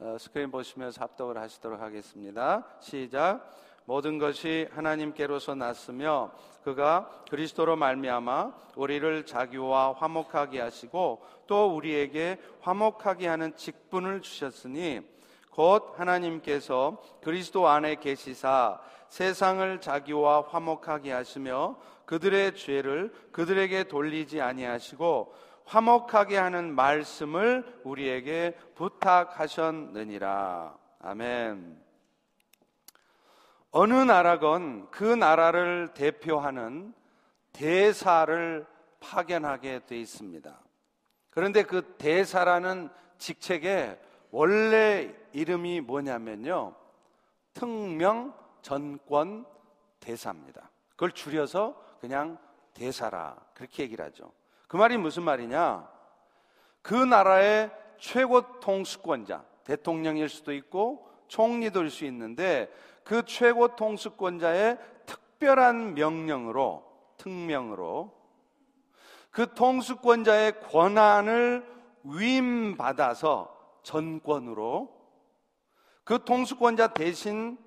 어, 스크린 보시면서 합독을 하시도록 하겠습니다. 시작. 모든 것이 하나님께로서 났으며 그가 그리스도로 말미암아 우리를 자기와 화목하게 하시고 또 우리에게 화목하게 하는 직분을 주셨으니 곧 하나님께서 그리스도 안에 계시사 세상을 자기와 화목하게 하시며 그들의 죄를 그들에게 돌리지 아니하시고 화목하게 하는 말씀을 우리에게 부탁하셨느니라. 아멘. 어느 나라건 그 나라를 대표하는 대사를 파견하게 돼 있습니다. 그런데 그 대사라는 직책의 원래 이름이 뭐냐면요. 특명 전권 대사입니다. 그걸 줄여서 그냥 대사라 그렇게 얘기를 하죠. 그 말이 무슨 말이냐? 그 나라의 최고 통수권자, 대통령일 수도 있고 총리도 일수 있는데 그 최고 통수권자의 특별한 명령으로 특명으로 그 통수권자의 권한을 위임받아서 전권으로 그 통수권자 대신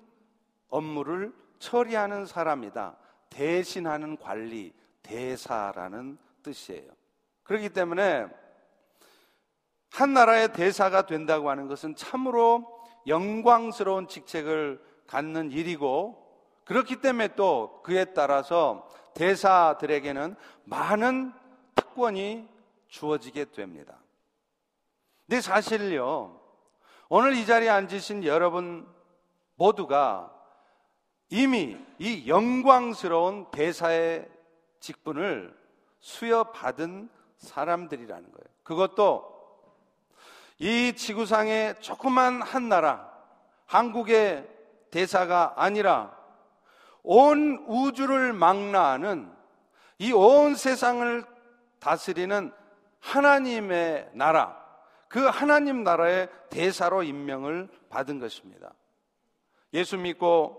업무를 처리하는 사람이다. 대신하는 관리, 대사라는 뜻이에요. 그렇기 때문에 한 나라의 대사가 된다고 하는 것은 참으로 영광스러운 직책을 갖는 일이고 그렇기 때문에 또 그에 따라서 대사들에게는 많은 특권이 주어지게 됩니다. 근데 사실요, 오늘 이 자리에 앉으신 여러분 모두가 이미 이 영광스러운 대사의 직분을 수여받은 사람들이라는 거예요. 그것도 이 지구상의 조그만 한 나라, 한국의 대사가 아니라 온 우주를 망라하는 이 온 세상을 다스리는 하나님의 나라, 그 하나님 나라의 대사로 임명을 받은 것입니다. 예수 믿고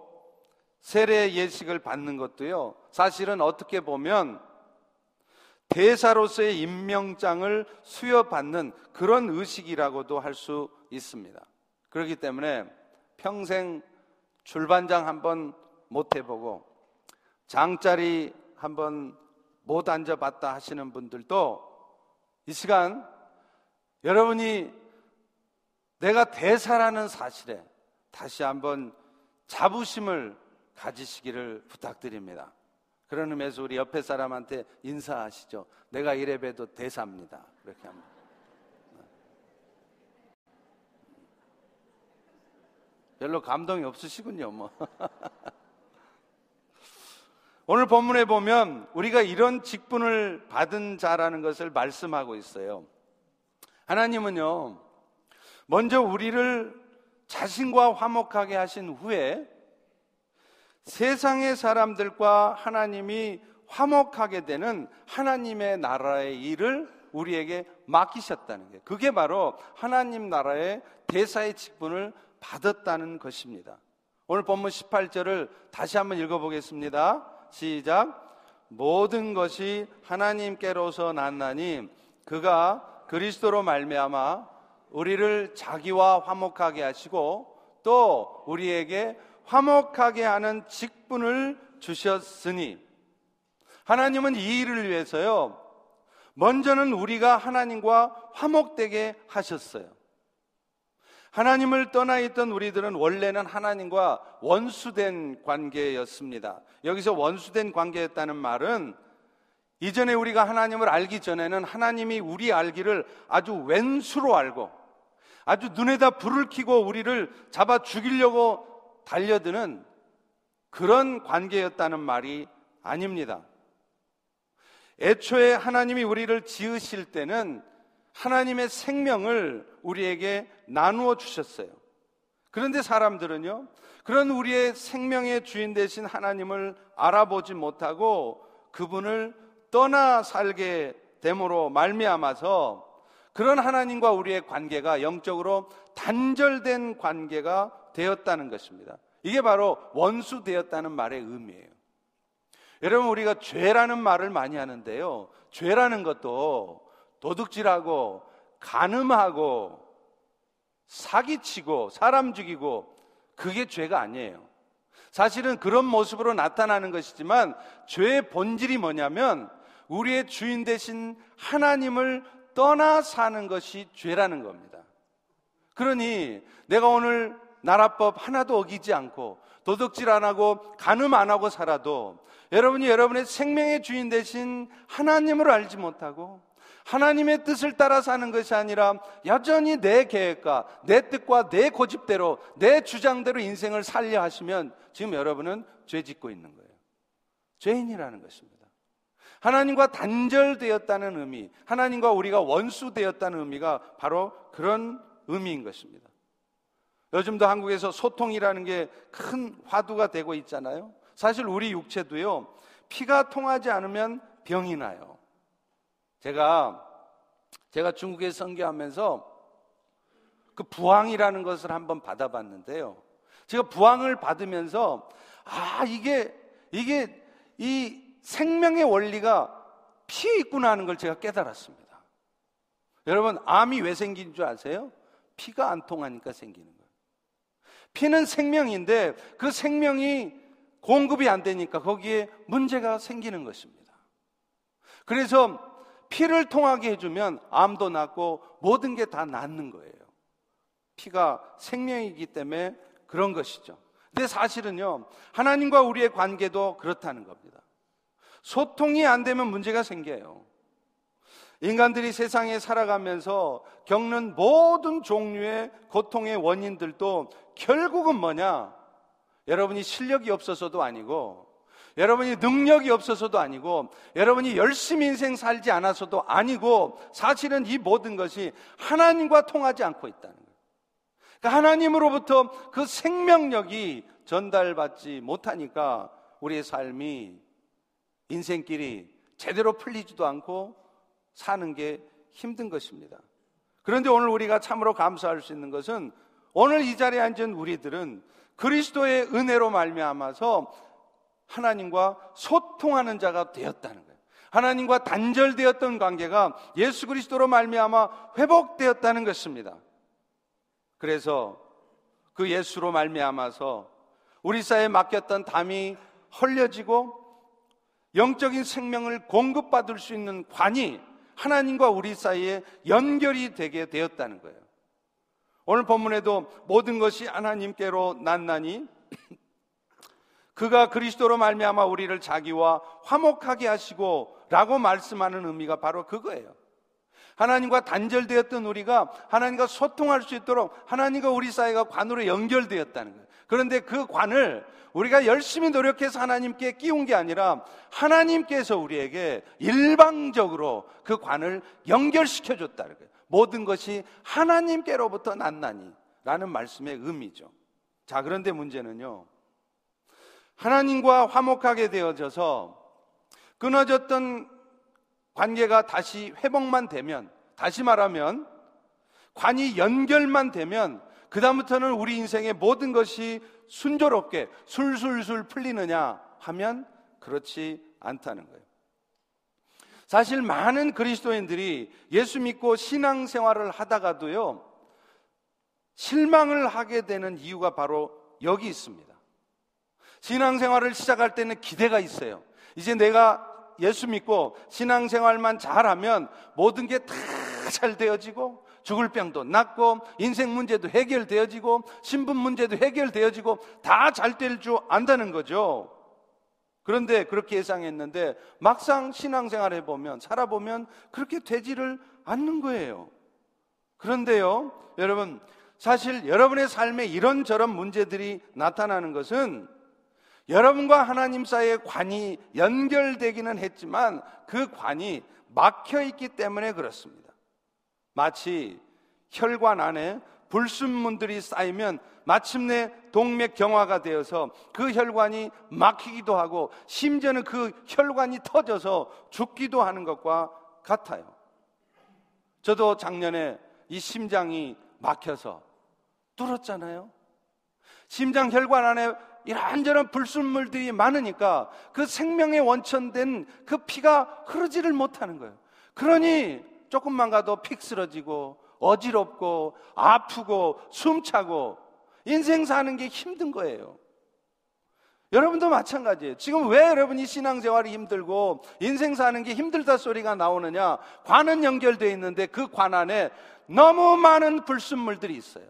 세례 예식을 받는 것도요, 사실은 어떻게 보면 대사로서의 임명장을 수여받는 그런 의식이라고도 할 수 있습니다. 그렇기 때문에 평생 줄반장 한번 못 해보고 장자리 한번 못 앉아봤다 하시는 분들도 이 시간 여러분이 내가 대사라는 사실에 다시 한번 자부심을 가지시기를 부탁드립니다. 그런 의미에서 우리 옆에 사람한테 인사하시죠. 내가 이래 봬도 대사입니다. 그렇게 합니다. 별로 감동이 없으시군요, 뭐. 오늘 본문에 보면 우리가 이런 직분을 받은 자라는 것을 말씀하고 있어요. 하나님은요, 먼저 우리를 자신과 화목하게 하신 후에 세상의 사람들과 하나님이 화목하게 되는 하나님의 나라의 일을 우리에게 맡기셨다는 게 그게 바로 하나님 나라의 대사의 직분을 받았다는 것입니다. 오늘 본문 18절을 다시 한번 읽어보겠습니다. 시작. 모든 것이 하나님께로서 났나니 그가 그리스도로 말미암아 우리를 자기와 화목하게 하시고 또 우리에게 화목하게 하는 직분을 주셨으니 하나님은 이 일을 위해서요. 먼저는 우리가 하나님과 화목되게 하셨어요. 하나님을 떠나 있던 우리들은 원래는 하나님과 원수된 관계였습니다. 여기서 원수된 관계였다는 말은 이전에 우리가 하나님을 알기 전에는 하나님이 우리 알기를 아주 왼수로 알고 아주 눈에다 불을 켜고 우리를 잡아 죽이려고 달려드는 그런 관계였다는 말이 아닙니다. 애초에 하나님이 우리를 지으실 때는 하나님의 생명을 우리에게 나누어 주셨어요. 그런데 사람들은요, 그런 우리의 생명의 주인 되신 하나님을 알아보지 못하고 그분을 떠나 살게 됨으로 말미암아서 그런 하나님과 우리의 관계가 영적으로 단절된 관계가 되었다는 것입니다. 이게 바로 원수 되었다는 말의 의미예요. 여러분 우리가 죄라는 말을 많이 하는데요. 죄라는 것도 도둑질하고 간음하고 사기치고 사람 죽이고 그게 죄가 아니에요. 사실은 그런 모습으로 나타나는 것이지만 죄의 본질이 뭐냐면 우리의 주인 대신 하나님을 떠나 사는 것이 죄라는 겁니다. 그러니 내가 오늘 나라법 하나도 어기지 않고 도덕질 안 하고 간음 안 하고 살아도 여러분이 여러분의 생명의 주인 대신 하나님을 알지 못하고 하나님의 뜻을 따라 사는 것이 아니라 여전히 내 계획과 내 뜻과 내 고집대로 내 주장대로 인생을 살려 하시면 지금 여러분은 죄 짓고 있는 거예요. 죄인이라는 것입니다. 하나님과 단절되었다는 의미, 하나님과 우리가 원수되었다는 의미가 바로 그런 의미인 것입니다. 요즘도 한국에서 소통이라는 게 큰 화두가 되고 있잖아요. 사실 우리 육체도요, 피가 통하지 않으면 병이 나요. 제가, 제가 중국에 선교하면서 그 부항이라는 것을 한번 받아봤는데요. 제가 부항을 받으면서, 아, 이게, 이게, 이 생명의 원리가 피에 있구나 하는 걸 제가 깨달았습니다. 여러분, 암이 왜 생긴 줄 아세요? 피가 안 통하니까 생기는 거예요. 피는 생명인데 그 생명이 공급이 안 되니까 거기에 문제가 생기는 것입니다. 그래서 피를 통하게 해주면 암도 낫고 모든 게 다 낫는 거예요. 피가 생명이기 때문에 그런 것이죠. 근데 사실은요, 하나님과 우리의 관계도 그렇다는 겁니다. 소통이 안 되면 문제가 생겨요. 인간들이 세상에 살아가면서 겪는 모든 종류의 고통의 원인들도 결국은 뭐냐? 여러분이 실력이 없어서도 아니고, 여러분이 능력이 없어서도 아니고, 여러분이 열심히 인생 살지 않아서도 아니고, 사실은 이 모든 것이 하나님과 통하지 않고 있다는 거예요. 그러니까 하나님으로부터 그 생명력이 전달받지 못하니까 우리의 삶이 인생길이 제대로 풀리지도 않고 사는 게 힘든 것입니다. 그런데 오늘 우리가 참으로 감사할 수 있는 것은 오늘 이 자리에 앉은 우리들은 그리스도의 은혜로 말미암아서 하나님과 소통하는 자가 되었다는 거예요. 하나님과 단절되었던 관계가 예수 그리스도로 말미암아 회복되었다는 것입니다. 그래서 그 예수로 말미암아서 우리 사회에 맡겼던 담이 헐려지고 영적인 생명을 공급받을 수 있는 관이 하나님과 우리 사이에 연결이 되게 되었다는 거예요. 오늘 본문에도 모든 것이 하나님께로 난나니 그가 그리스도로 말미암아 우리를 자기와 화목하게 하시고라고 말씀하는 의미가 바로 그거예요. 하나님과 단절되었던 우리가 하나님과 소통할 수 있도록 하나님과 우리 사이가 관으로 연결되었다는 거예요. 그런데 그 관을 우리가 열심히 노력해서 하나님께 끼운 게 아니라 하나님께서 우리에게 일방적으로 그 관을 연결시켜 줬다는 거예요. 모든 것이 하나님께로부터 났나니 라는 말씀의 의미죠. 자, 그런데 문제는요. 하나님과 화목하게 되어져서 끊어졌던 관계가 다시 회복만 되면, 다시 말하면 관이 연결만 되면 그다음부터는 우리 인생의 모든 것이 순조롭게 술술술 풀리느냐 하면 그렇지 않다는 거예요. 사실 많은 그리스도인들이 예수 믿고 신앙생활을 하다가도요, 실망을 하게 되는 이유가 바로 여기 있습니다. 신앙생활을 시작할 때는 기대가 있어요. 이제 내가 예수 믿고 신앙생활만 잘하면 모든 게 다 잘 되어지고 죽을 병도 낫고 인생 문제도 해결되어지고 신분 문제도 해결되어지고 다 잘 될 줄 안다는 거죠. 그런데 그렇게 예상했는데 막상 신앙생활 해보면 살아보면 그렇게 되지를 않는 거예요. 그런데요, 여러분 사실 여러분의 삶에 이런저런 문제들이 나타나는 것은 여러분과 하나님 사이의 관이 연결되기는 했지만 그 관이 막혀 있기 때문에 그렇습니다. 마치 혈관 안에 불순물들이 쌓이면 마침내 동맥 경화가 되어서 그 혈관이 막히기도 하고 심지어는 그 혈관이 터져서 죽기도 하는 것과 같아요. 저도 작년에 이 심장이 막혀서 뚫었잖아요. 심장 혈관 안에 이런저런 불순물들이 많으니까 그 생명의 원천된 그 피가 흐르지를 못하는 거예요. 그러니 조금만 가도 픽 쓰러지고 어지럽고 아프고 숨차고 인생 사는 게 힘든 거예요. 여러분도 마찬가지예요. 지금 왜 여러분이 신앙생활이 힘들고 인생 사는 게 힘들다 소리가 나오느냐? 관은 연결되어 있는데 그 관 안에 너무 많은 불순물들이 있어요.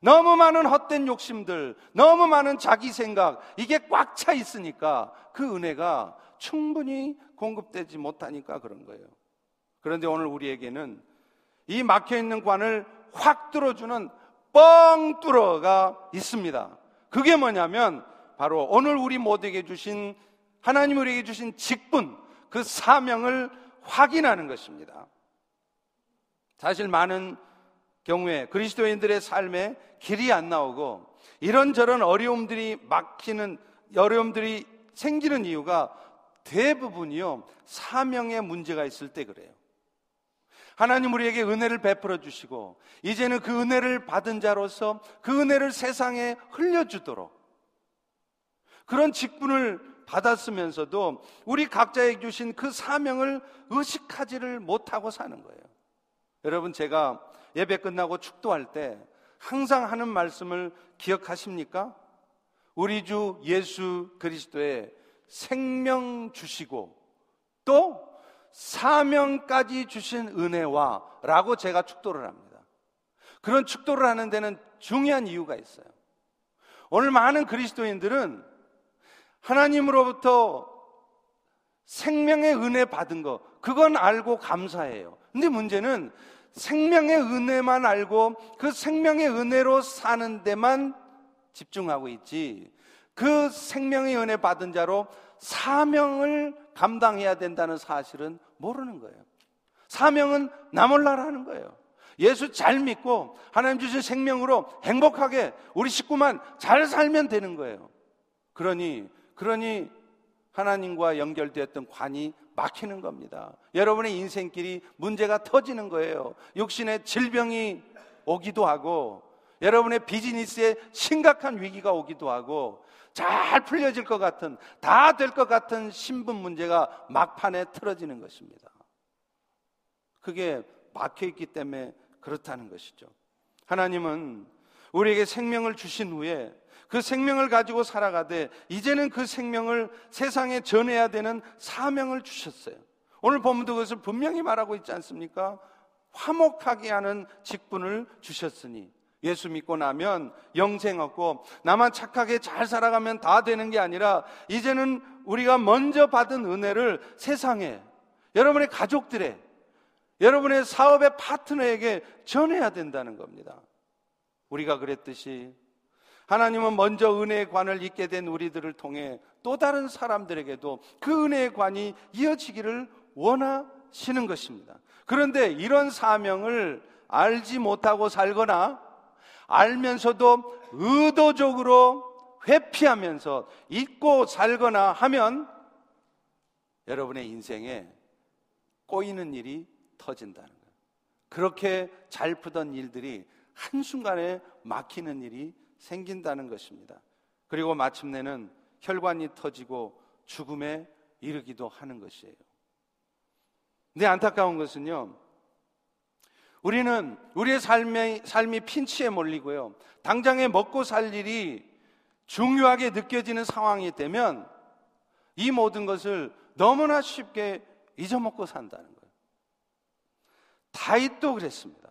너무 많은 헛된 욕심들, 너무 많은 자기 생각, 이게 꽉 차 있으니까 그 은혜가 충분히 공급되지 못하니까 그런 거예요. 그런데 오늘 우리에게는 이 막혀 있는 관을 확 뚫어주는 뻥 뚫어가 있습니다. 그게 뭐냐면 바로 오늘 우리 모두에게 주신 하나님 우리에게 주신 직분, 그 사명을 확인하는 것입니다. 사실 많은 경우에 그리스도인들의 삶에 길이 안 나오고 이런저런 어려움들이 막히는 어려움들이 생기는 이유가 대부분이요 사명에 문제가 있을 때 그래요. 하나님 우리에게 은혜를 베풀어 주시고 이제는 그 은혜를 받은 자로서 그 은혜를 세상에 흘려주도록 그런 직분을 받았으면서도 우리 각자에게 주신 그 사명을 의식하지를 못하고 사는 거예요. 여러분 제가 예배 끝나고 축도할 때 항상 하는 말씀을 기억하십니까? 우리 주 예수 그리스도의 생명 주시고 또 사명까지 주신 은혜와 라고 제가 축도를 합니다. 그런 축도를 하는 데는 중요한 이유가 있어요. 오늘 많은 그리스도인들은 하나님으로부터 생명의 은혜 받은 거, 그건 알고 감사해요. 근데 문제는 생명의 은혜만 알고 그 생명의 은혜로 사는 데만 집중하고 있지. 그 생명의 은혜 받은 자로 사명을 감당해야 된다는 사실은 모르는 거예요. 사명은 나 몰라라 하는 거예요. 예수 잘 믿고 하나님 주신 생명으로 행복하게 우리 식구만 잘 살면 되는 거예요. 그러니 그러니 하나님과 연결되었던 관이 막히는 겁니다. 여러분의 인생길이 문제가 터지는 거예요. 육신의 질병이 오기도 하고, 여러분의 비즈니스에 심각한 위기가 오기도 하고, 잘 풀려질 것 같은, 다 될 것 같은 신분 문제가 막판에 틀어지는 것입니다. 그게 막혀 있기 때문에 그렇다는 것이죠. 하나님은 우리에게 생명을 주신 후에 그 생명을 가지고 살아가되 이제는 그 생명을 세상에 전해야 되는 사명을 주셨어요. 오늘 본문도 그것을 분명히 말하고 있지 않습니까? 화목하게 하는 직분을 주셨으니 예수 믿고 나면 영생 얻고 나만 착하게 잘 살아가면 다 되는 게 아니라 이제는 우리가 먼저 받은 은혜를 세상에 여러분의 가족들의 여러분의 사업의 파트너에게 전해야 된다는 겁니다. 우리가 그랬듯이 하나님은 먼저 은혜의 관을 잊게 된 우리들을 통해 또 다른 사람들에게도 그 은혜의 관이 이어지기를 원하시는 것입니다. 그런데 이런 사명을 알지 못하고 살거나 알면서도 의도적으로 회피하면서 잊고 살거나 하면 여러분의 인생에 꼬이는 일이 터진다는 거예요. 그렇게 잘 푸던 일들이 한순간에 막히는 일이 생긴다는 것입니다. 그리고 마침내는 혈관이 터지고 죽음에 이르기도 하는 것이에요. 근데 안타까운 것은요, 우리는 우리의 삶의, 삶이 핀치에 몰리고요, 당장에 먹고 살 일이 중요하게 느껴지는 상황이 되면 이 모든 것을 너무나 쉽게 잊어먹고 산다는 거예요. 다윗도 그랬습니다.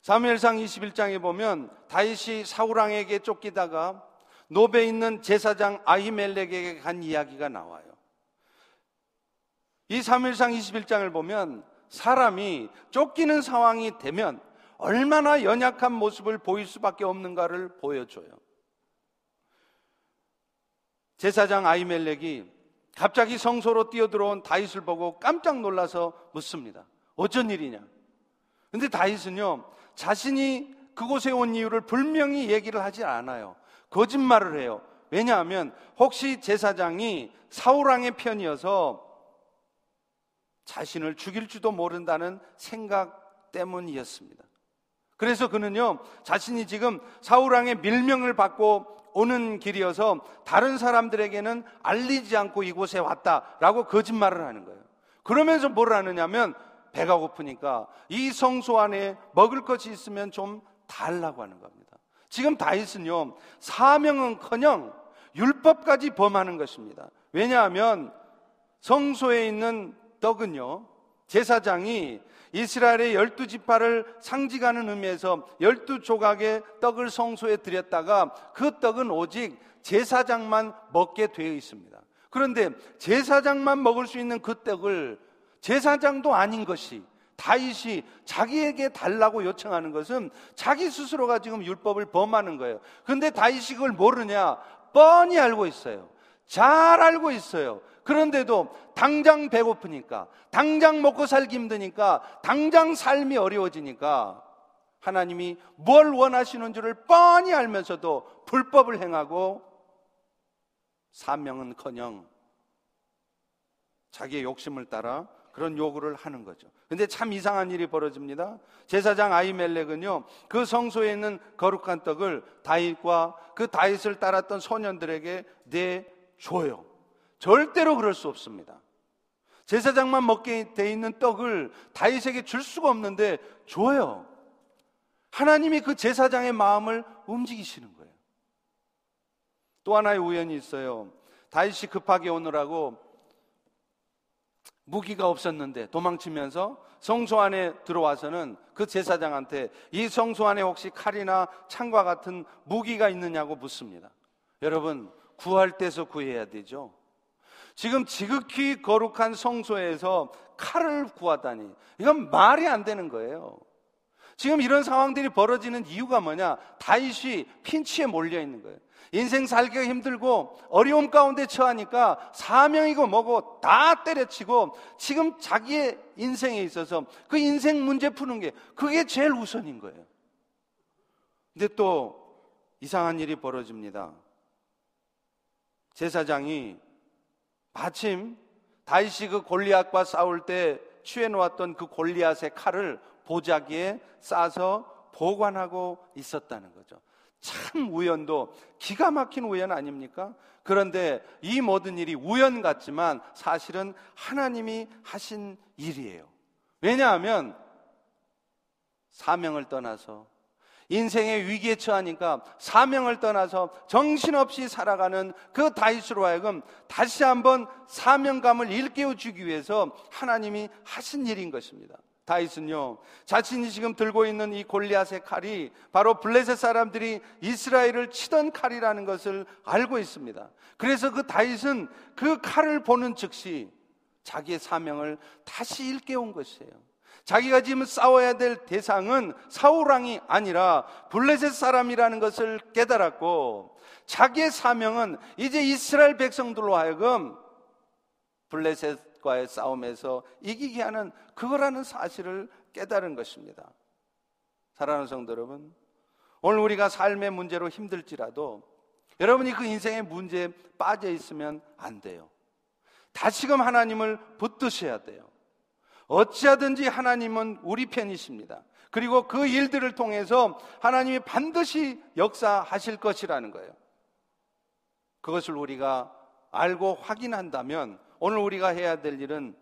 사무엘상 21장에 보면 다윗이 사우랑에게 쫓기다가 노베 있는 제사장 아히멜렉에게 간 이야기가 나와요. 이 사무엘상 21장을 보면 사람이 쫓기는 상황이 되면 얼마나 연약한 모습을 보일 수밖에 없는가를 보여줘요. 제사장 아이멜렉이 갑자기 성소로 뛰어들어온 다윗을 보고 깜짝 놀라서 묻습니다. 어쩐 일이냐? 근데 다윗은요, 자신이 그곳에 온 이유를 분명히 얘기를 하지 않아요. 거짓말을 해요. 왜냐하면 혹시 제사장이 사울왕의 편이어서 자신을 죽일지도 모른다는 생각 때문이었습니다. 그래서 그는요, 자신이 지금 사울왕의 밀명을 받고 오는 길이어서 다른 사람들에게는 알리지 않고 이곳에 왔다라고 거짓말을 하는 거예요. 그러면서 뭘 하느냐면 배가 고프니까 이 성소 안에 먹을 것이 있으면 좀 달라고 하는 겁니다. 지금 다윗은요, 사명은 커녕 율법까지 범하는 것입니다. 왜냐하면 성소에 있는 떡은요, 제사장이 이스라엘의 열두 지파를 상징하는 의미에서 열두 조각의 떡을 성소에 드렸다가 그 떡은 오직 제사장만 먹게 되어 있습니다. 그런데 제사장만 먹을 수 있는 그 떡을 제사장도 아닌 것이 다윗이 자기에게 달라고 요청하는 것은 자기 스스로가 지금 율법을 범하는 거예요. 그런데 다윗이 그걸 모르냐? 뻔히 알고 있어요. 잘 알고 있어요. 그런데도 당장 배고프니까, 당장 먹고 살기 힘드니까, 당장 삶이 어려워지니까 하나님이 뭘 원하시는 줄을 뻔히 알면서도 불법을 행하고 사명은 커녕 자기의 욕심을 따라 그런 요구를 하는 거죠. 근데 참 이상한 일이 벌어집니다. 제사장 아이멜렉은요, 그 성소에 있는 거룩한 떡을 다윗과 그 다윗을 따랐던 소년들에게 내 줘요. 절대로 그럴 수 없습니다. 제사장만 먹게 돼 있는 떡을 다윗에게 줄 수가 없는데 줘요. 하나님이 그 제사장의 마음을 움직이시는 거예요. 또 하나의 우연이 있어요. 다윗이 급하게 오느라고 무기가 없었는데 도망치면서 성소 안에 들어와서는 그 제사장한테 이 성소 안에 혹시 칼이나 창과 같은 무기가 있느냐고 묻습니다. 여러분, 구할 때서 구해야 되죠. 지금 지극히 거룩한 성소에서 칼을 구하다니 이건 말이 안 되는 거예요. 지금 이런 상황들이 벌어지는 이유가 뭐냐? 다윗이 핀치에 몰려 있는 거예요. 인생 살기가 힘들고 어려움 가운데 처하니까 사명이고 뭐고 다 때려치고 지금 자기의 인생에 있어서 그 인생 문제 푸는 게 그게 제일 우선인 거예요. 근데 또 이상한 일이 벌어집니다. 제사장이 마침 다윗이 그 골리앗과 싸울 때 취해 놓았던 그 골리앗의 칼을 보자기에 싸서 보관하고 있었다는 거죠. 참 우연도 기가 막힌 우연 아닙니까? 그런데 이 모든 일이 우연 같지만 사실은 하나님이 하신 일이에요. 왜냐하면 사명을 떠나서 인생의 위기에 처하니까 사명을 떠나서 정신없이 살아가는 그 다윗으로 하여금 다시 한번 사명감을 일깨워 주기 위해서 하나님이 하신 일인 것입니다. 다윗은요, 자신이 지금 들고 있는 이 골리앗의 칼이 바로 블레셋 사람들이 이스라엘을 치던 칼이라는 것을 알고 있습니다. 그래서 그 다윗은 그 칼을 보는 즉시 자기의 사명을 다시 일깨운 것이에요. 자기가 지금 싸워야 될 대상은 사울왕이 아니라 블레셋 사람이라는 것을 깨달았고 자기의 사명은 이제 이스라엘 백성들로 하여금 블레셋 과의 싸움에서 이기게 하는 그거라는 사실을 깨달은 것입니다. 사랑하는 성도 여러분, 오늘 우리가 삶의 문제로 힘들지라도 여러분이 그 인생의 문제에 빠져 있으면 안 돼요. 다시금 하나님을 붙드셔야 돼요. 어찌하든지 하나님은 우리 편이십니다. 그리고 그 일들을 통해서 하나님이 반드시 역사하실 것이라는 거예요. 그것을 우리가 알고 확인한다면 오늘 우리가 해야 될 일은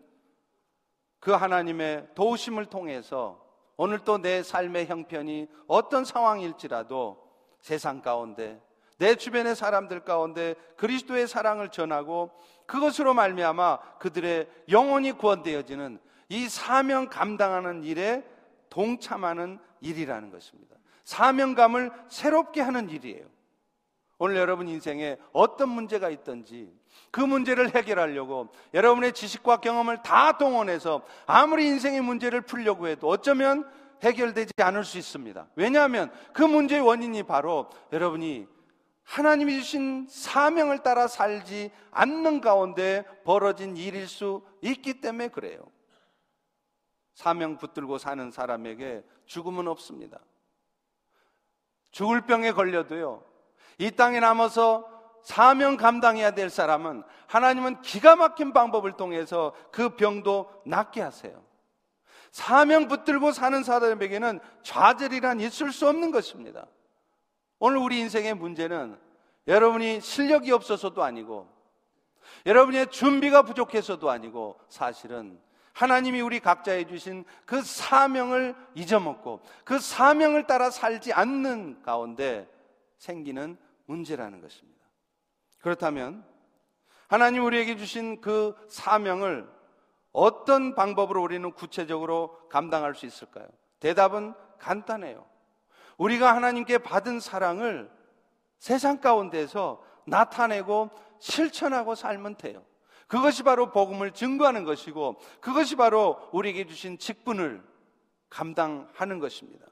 그 하나님의 도우심을 통해서 오늘 또 내 삶의 형편이 어떤 상황일지라도 세상 가운데 내 주변의 사람들 가운데 그리스도의 사랑을 전하고 그것으로 말미암아 그들의 영혼이 구원되어지는 이 사명 감당하는 일에 동참하는 일이라는 것입니다. 사명감을 새롭게 하는 일이에요. 오늘 여러분 인생에 어떤 문제가 있든지 그 문제를 해결하려고 여러분의 지식과 경험을 다 동원해서 아무리 인생의 문제를 풀려고 해도 어쩌면 해결되지 않을 수 있습니다. 왜냐하면 그 문제의 원인이 바로 여러분이 하나님이 주신 사명을 따라 살지 않는 가운데 벌어진 일일 수 있기 때문에 그래요. 사명 붙들고 사는 사람에게 죽음은 없습니다. 죽을 병에 걸려도요, 이 땅에 남아서 사명 감당해야 될 사람은 하나님은 기가 막힌 방법을 통해서 그 병도 낫게 하세요. 사명 붙들고 사는 사람에게는 좌절이란 있을 수 없는 것입니다. 오늘 우리 인생의 문제는 여러분이 실력이 없어서도 아니고 여러분의 준비가 부족해서도 아니고 사실은 하나님이 우리 각자에 주신 그 사명을 잊어먹고 그 사명을 따라 살지 않는 가운데 생기는 문제라는 것입니다. 그렇다면 하나님 우리에게 주신 그 사명을 어떤 방법으로 우리는 구체적으로 감당할 수 있을까요? 대답은 간단해요. 우리가 하나님께 받은 사랑을 세상 가운데서 나타내고 실천하고 살면 돼요. 그것이 바로 복음을 증거하는 것이고 그것이 바로 우리에게 주신 직분을 감당하는 것입니다.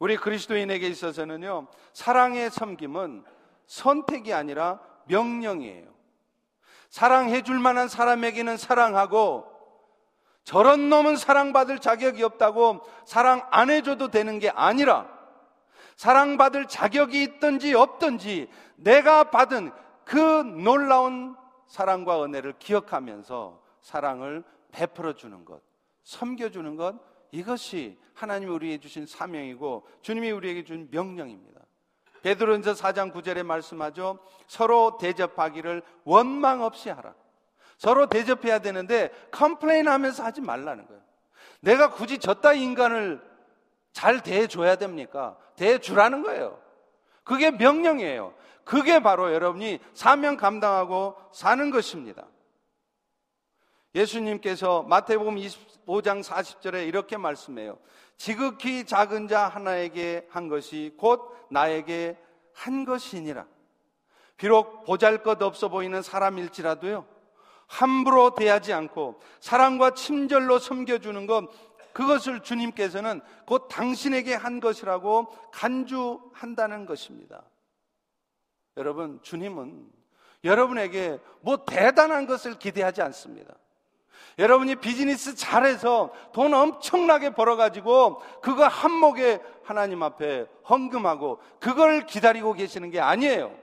우리 그리스도인에게 있어서는요, 사랑의 섬김은 선택이 아니라 명령이에요. 사랑해 줄 만한 사람에게는 사랑하고 저런 놈은 사랑받을 자격이 없다고 사랑 안 해줘도 되는 게 아니라 사랑받을 자격이 있든지 없든지 내가 받은 그 놀라운 사랑과 은혜를 기억하면서 사랑을 베풀어 주는 것, 섬겨 주는 것, 이것이 하나님이 우리에게 주신 사명이고 주님이 우리에게 준 명령입니다. 베드로전서 4장 9절에 말씀하죠. 서로 대접하기를 원망 없이 하라. 서로 대접해야 되는데 complain 하면서 하지 말라는 거예요. 내가 굳이 저따위 인간을 잘 대해줘야 됩니까? 대해주라는 거예요. 그게 명령이에요. 그게 바로 여러분이 사명 감당하고 사는 것입니다. 예수님께서 마태복음 25장 40절에 이렇게 말씀해요. 지극히 작은 자 하나에게 한 것이 곧 나에게 한 것이니라. 비록 보잘 것 없어 보이는 사람일지라도요, 함부로 대하지 않고 사랑과 친절로 섬겨주는 것, 그것을 주님께서는 곧 당신에게 한 것이라고 간주한다는 것입니다. 여러분, 주님은 여러분에게 뭐 대단한 것을 기대하지 않습니다. 여러분이 비즈니스 잘해서 돈 엄청나게 벌어가지고 그거 한몫에 하나님 앞에 헌금하고 그걸 기다리고 계시는 게 아니에요.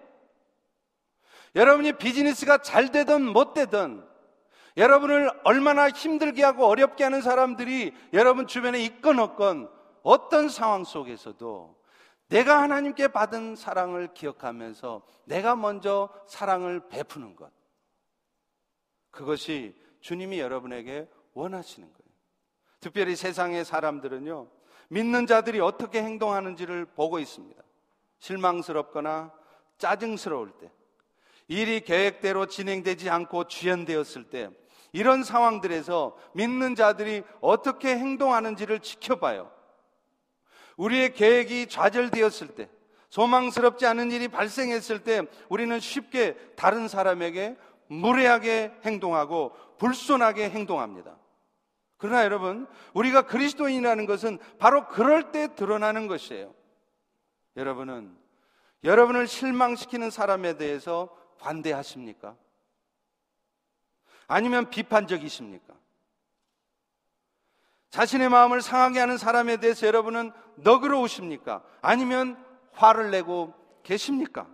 여러분이 비즈니스가 잘 되든 못 되든 여러분을 얼마나 힘들게 하고 어렵게 하는 사람들이 여러분 주변에 있건 없건 어떤 상황 속에서도 내가 하나님께 받은 사랑을 기억하면서 내가 먼저 사랑을 베푸는 것. 그것이 주님이 여러분에게 원하시는 거예요. 특별히 세상의 사람들은요, 믿는 자들이 어떻게 행동하는지를 보고 있습니다. 실망스럽거나 짜증스러울 때, 일이 계획대로 진행되지 않고 주연되었을 때, 이런 상황들에서 믿는 자들이 어떻게 행동하는지를 지켜봐요. 우리의 계획이 좌절되었을 때, 소망스럽지 않은 일이 발생했을 때, 우리는 쉽게 다른 사람에게 무례하게 행동하고 불손하게 행동합니다. 그러나 여러분, 우리가 그리스도인이라는 것은 바로 그럴 때 드러나는 것이에요. 여러분은 여러분을 실망시키는 사람에 대해서 관대하십니까? 아니면 비판적이십니까? 자신의 마음을 상하게 하는 사람에 대해서 여러분은 너그러우십니까? 아니면 화를 내고 계십니까?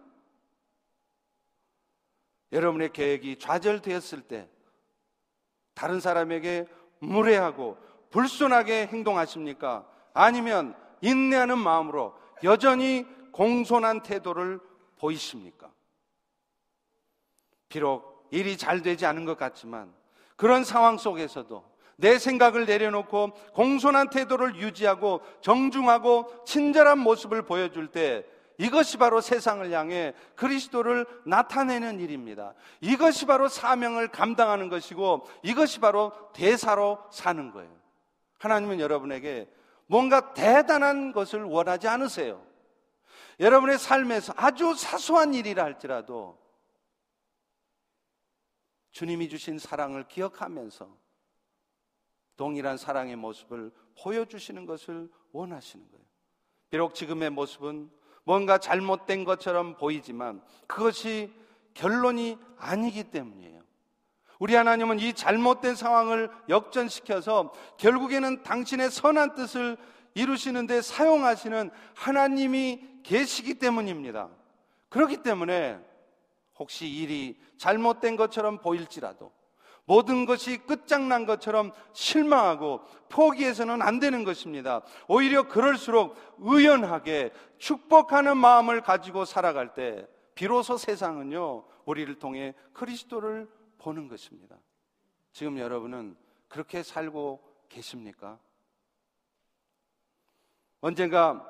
여러분의 계획이 좌절되었을 때 다른 사람에게 무례하고 불순하게 행동하십니까? 아니면 인내하는 마음으로 여전히 공손한 태도를 보이십니까? 비록 일이 잘 되지 않은 것 같지만 그런 상황 속에서도 내 생각을 내려놓고 공손한 태도를 유지하고 정중하고 친절한 모습을 보여줄 때 이것이 바로 세상을 향해 그리스도를 나타내는 일입니다. 이것이 바로 사명을 감당하는 것이고 이것이 바로 대사로 사는 거예요. 하나님은 여러분에게 뭔가 대단한 것을 원하지 않으세요. 여러분의 삶에서 아주 사소한 일이라 할지라도 주님이 주신 사랑을 기억하면서 동일한 사랑의 모습을 보여주시는 것을 원하시는 거예요. 비록 지금의 모습은 뭔가 잘못된 것처럼 보이지만 그것이 결론이 아니기 때문이에요. 우리 하나님은 이 잘못된 상황을 역전시켜서 결국에는 당신의 선한 뜻을 이루시는데 사용하시는 하나님이 계시기 때문입니다. 그렇기 때문에 혹시 일이 잘못된 것처럼 보일지라도 모든 것이 끝장난 것처럼 실망하고 포기해서는 안 되는 것입니다. 오히려 그럴수록 의연하게 축복하는 마음을 가지고 살아갈 때 비로소 세상은요, 우리를 통해 그리스도를 보는 것입니다. 지금 여러분은 그렇게 살고 계십니까? 언젠가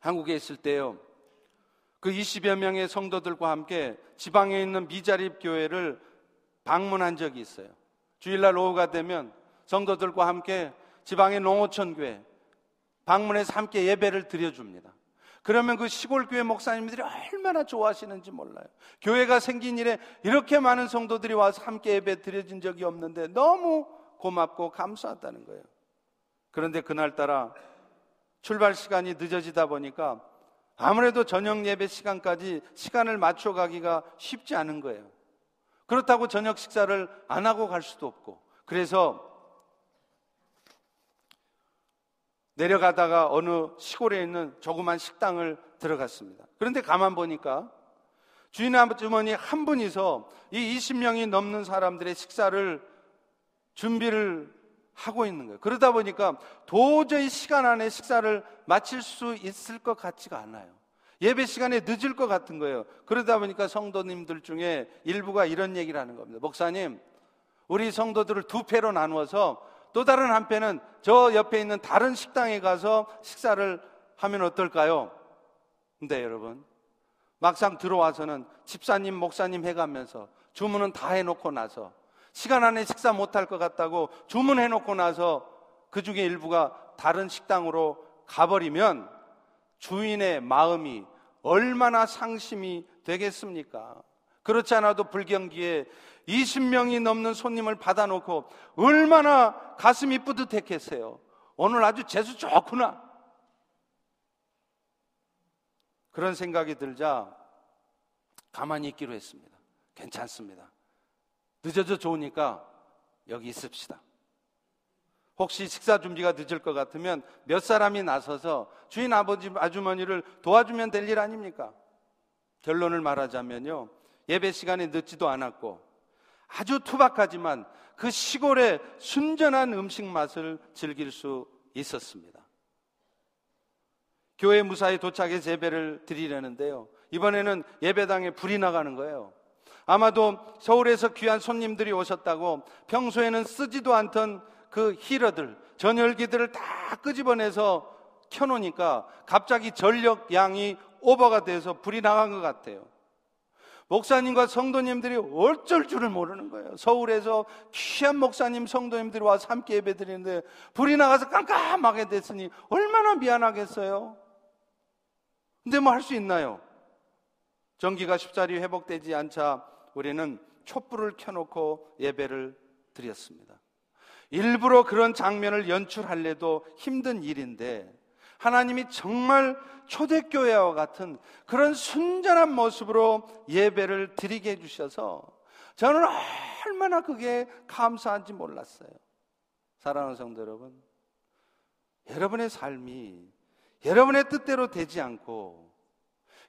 한국에 있을 때요. 그 20여 명의 성도들과 함께 지방에 있는 미자립 교회를 방문한 적이 있어요. 주일날 오후가 되면 성도들과 함께 지방의 농어촌 교회 방문해서 함께 예배를 드려줍니다. 그러면 그 시골 교회 목사님들이 얼마나 좋아하시는지 몰라요. 교회가 생긴 일에 이렇게 많은 성도들이 와서 함께 예배 드려진 적이 없는데 너무 고맙고 감사하다는 거예요. 그런데 그날따라 출발 시간이 늦어지다 보니까 아무래도 저녁 예배 시간까지 시간을 맞춰 가기가 쉽지 않은 거예요. 그렇다고 저녁 식사를 안 하고 갈 수도 없고. 그래서 내려가다가 어느 시골에 있는 조그만 식당을 들어갔습니다. 그런데 가만 보니까 주인 아주머니 한 분이서 이 20명이 넘는 사람들의 식사를 준비를 하고 있는 거예요. 그러다 보니까 도저히 시간 안에 식사를 마칠 수 있을 것 같지가 않아요. 예배 시간에 늦을 것 같은 거예요. 그러다 보니까 성도님들 중에 일부가 이런 얘기를 하는 겁니다. 목사님, 우리 성도들을 두 패로 나누어서 또 다른 한패는 저 옆에 있는 다른 식당에 가서 식사를 하면 어떨까요? 근데 여러분, 막상 들어와서는 집사님, 목사님 해가면서 주문은 다 해놓고 나서 시간 안에 식사 못할 것 같다고 주문해놓고 나서 그 중에 일부가 다른 식당으로 가버리면 주인의 마음이 얼마나 상심이 되겠습니까? 그렇지 않아도 불경기에 20명이 넘는 손님을 받아놓고 얼마나 가슴이 뿌듯했겠어요. 오늘 아주 재수 좋구나. 그런 생각이 들자 가만히 있기로 했습니다. 괜찮습니다. 늦어져 좋으니까 여기 있읍시다. 혹시 식사 준비가 늦을 것 같으면 몇 사람이 나서서 주인 아버지 아주머니를 도와주면 될 일 아닙니까? 결론을 말하자면요. 예배 시간에 늦지도 않았고 아주 투박하지만 그 시골의 순전한 음식 맛을 즐길 수 있었습니다. 교회 무사히 도착해 예배를 드리려는데요. 이번에는 예배당에 불이 나가는 거예요. 아마도 서울에서 귀한 손님들이 오셨다고 평소에는 쓰지도 않던 그 히러들, 전열기들을 다 끄집어내서 켜놓으니까 갑자기 전력 양이 오버가 돼서 불이 나간 것 같아요. 목사님과 성도님들이 어쩔 줄을 모르는 거예요. 서울에서 귀한 목사님, 성도님들이 와서 함께 예배 드리는데 불이 나가서 깜깜하게 됐으니 얼마나 미안하겠어요? 근데 뭐 할 수 있나요? 전기가 쉽사리 회복되지 않자 우리는 촛불을 켜놓고 예배를 드렸습니다. 일부러 그런 장면을 연출할래도 힘든 일인데 하나님이 정말 초대교회와 같은 그런 순전한 모습으로 예배를 드리게 해주셔서 저는 얼마나 그게 감사한지 몰랐어요. 사랑하는 성도 여러분, 여러분의 삶이 여러분의 뜻대로 되지 않고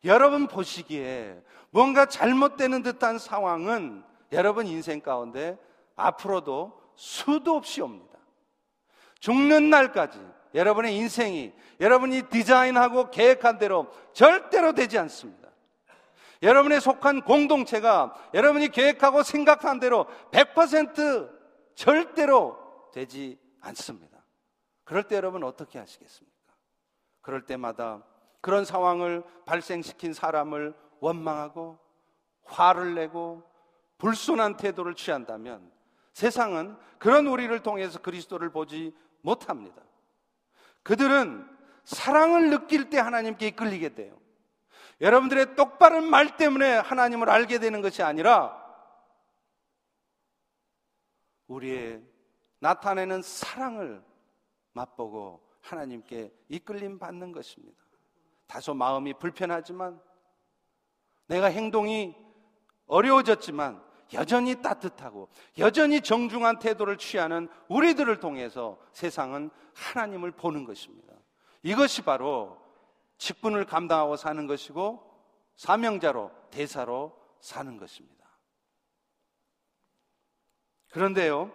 여러분 보시기에 뭔가 잘못되는 듯한 상황은 여러분 인생 가운데 앞으로도 수도 없이 옵니다. 죽는 날까지 여러분의 인생이 여러분이 디자인하고 계획한 대로 절대로 되지 않습니다. 여러분의 속한 공동체가 여러분이 계획하고 생각한 대로 100% 절대로 되지 않습니다. 그럴 때 여러분 어떻게 하시겠습니까? 그럴 때마다 그런 상황을 발생시킨 사람을 원망하고 화를 내고 불순한 태도를 취한다면 세상은 그런 우리를 통해서 그리스도를 보지 못합니다. 그들은 사랑을 느낄 때 하나님께 이끌리게 돼요. 여러분들의 똑바른 말 때문에 하나님을 알게 되는 것이 아니라 우리의 나타내는 사랑을 맛보고 하나님께 이끌림 받는 것입니다. 다소 마음이 불편하지만 내가 행동이 어려워졌지만 여전히 따뜻하고 여전히 정중한 태도를 취하는 우리들을 통해서 세상은 하나님을 보는 것입니다. 이것이 바로 직분을 감당하고 사는 것이고 사명자로 대사로 사는 것입니다. 그런데요,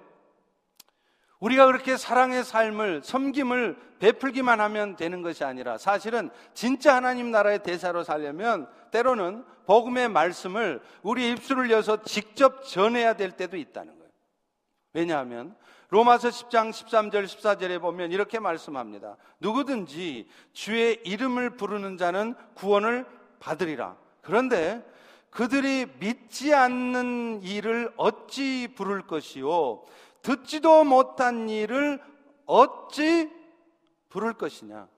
우리가 그렇게 사랑의 삶을, 섬김을 베풀기만 하면 되는 것이 아니라 사실은 진짜 하나님 나라의 대사로 살려면 때로는 복음의 말씀을 우리 입술을 여서 직접 전해야 될 때도 있다는 거예요. 왜냐하면 로마서 10장 13절 14절에 보면 이렇게 말씀합니다. 누구든지 주의 이름을 부르는 자는 구원을 받으리라. 그런데 그들이 믿지 않는 일을 어찌 부를 것이요 듣지도 못한 일을 어찌 부를 것이냐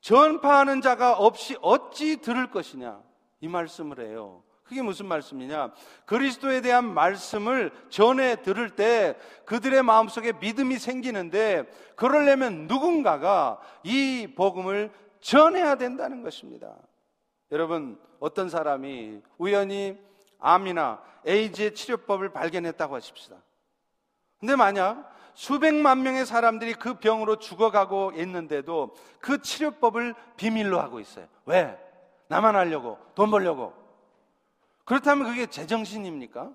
전파하는 자가 없이 어찌 들을 것이냐 이 말씀을 해요. 그게 무슨 말씀이냐? 그리스도에 대한 말씀을 전해 들을 때 그들의 마음속에 믿음이 생기는데 그러려면 누군가가 이 복음을 전해야 된다는 것입니다. 여러분, 어떤 사람이 우연히 암이나 에이즈의 치료법을 발견했다고 하십시다. 근데 만약 수백만 명의 사람들이 그 병으로 죽어가고 있는데도 그 치료법을 비밀로 하고 있어요. 왜? 나만 하려고, 돈 벌려고. 그렇다면 그게 제정신입니까?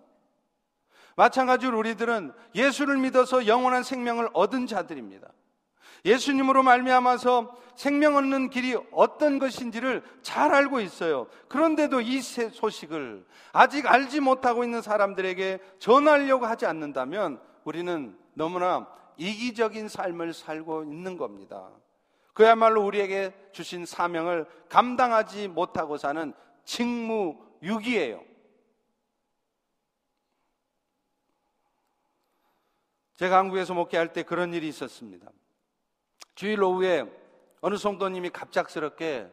마찬가지로 우리들은 예수를 믿어서 영원한 생명을 얻은 자들입니다. 예수님으로 말미암아서 생명 얻는 길이 어떤 것인지를 잘 알고 있어요. 그런데도 이 소식을 아직 알지 못하고 있는 사람들에게 전하려고 하지 않는다면 우리는 너무나 이기적인 삶을 살고 있는 겁니다. 그야말로 우리에게 주신 사명을 감당하지 못하고 사는 직무유기예요. 제가 한국에서 목회할 때 그런 일이 있었습니다. 주일 오후에 어느 성도님이 갑작스럽게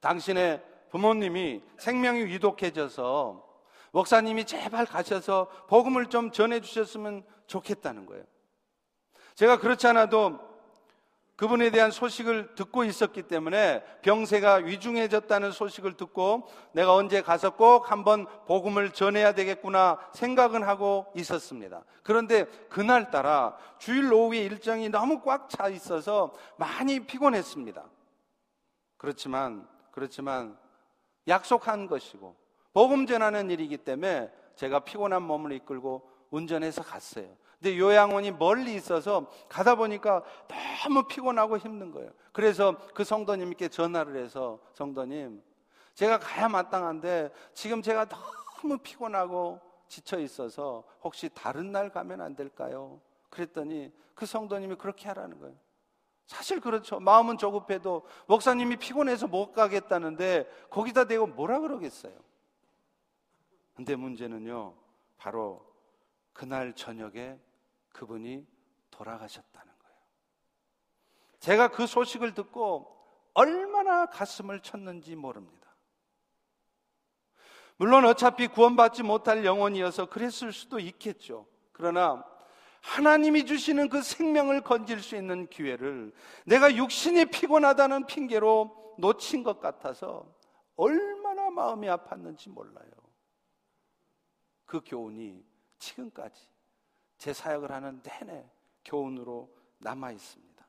당신의 부모님이 생명이 위독해져서 목사님이 제발 가셔서 복음을 좀 전해 주셨으면 좋겠다는 거예요. 제가 그렇지 않아도 그분에 대한 소식을 듣고 있었기 때문에 병세가 위중해졌다는 소식을 듣고 내가 언제 가서 꼭 한번 복음을 전해야 되겠구나 생각은 하고 있었습니다. 그런데 그날따라 주일 오후에 일정이 너무 꽉 차 있어서 많이 피곤했습니다. 그렇지만, 그렇지만 약속한 것이고 복음 전하는 일이기 때문에 제가 피곤한 몸을 이끌고 운전해서 갔어요. 근데 요양원이 멀리 있어서 가다 보니까 너무 피곤하고 힘든 거예요. 그래서 그 성도님께 전화를 해서 성도님, 제가 가야 마땅한데 지금 제가 너무 피곤하고 지쳐 있어서 혹시 다른 날 가면 안 될까요? 그랬더니 그 성도님이 그렇게 하라는 거예요. 사실 그렇죠. 마음은 조급해도 목사님이 피곤해서 못 가겠다는데 거기다 대고 뭐라 그러겠어요. 근데 문제는요, 바로 그날 저녁에 그분이 돌아가셨다는 거예요. 제가 그 소식을 듣고 얼마나 가슴을 쳤는지 모릅니다. 물론 어차피 구원받지 못할 영혼이어서 그랬을 수도 있겠죠. 그러나 하나님이 주시는 그 생명을 건질 수 있는 기회를 내가 육신이 피곤하다는 핑계로 놓친 것 같아서 얼마나 마음이 아팠는지 몰라요. 그 교훈이 지금까지 제 사역을 하는 내내 교훈으로 남아 있습니다.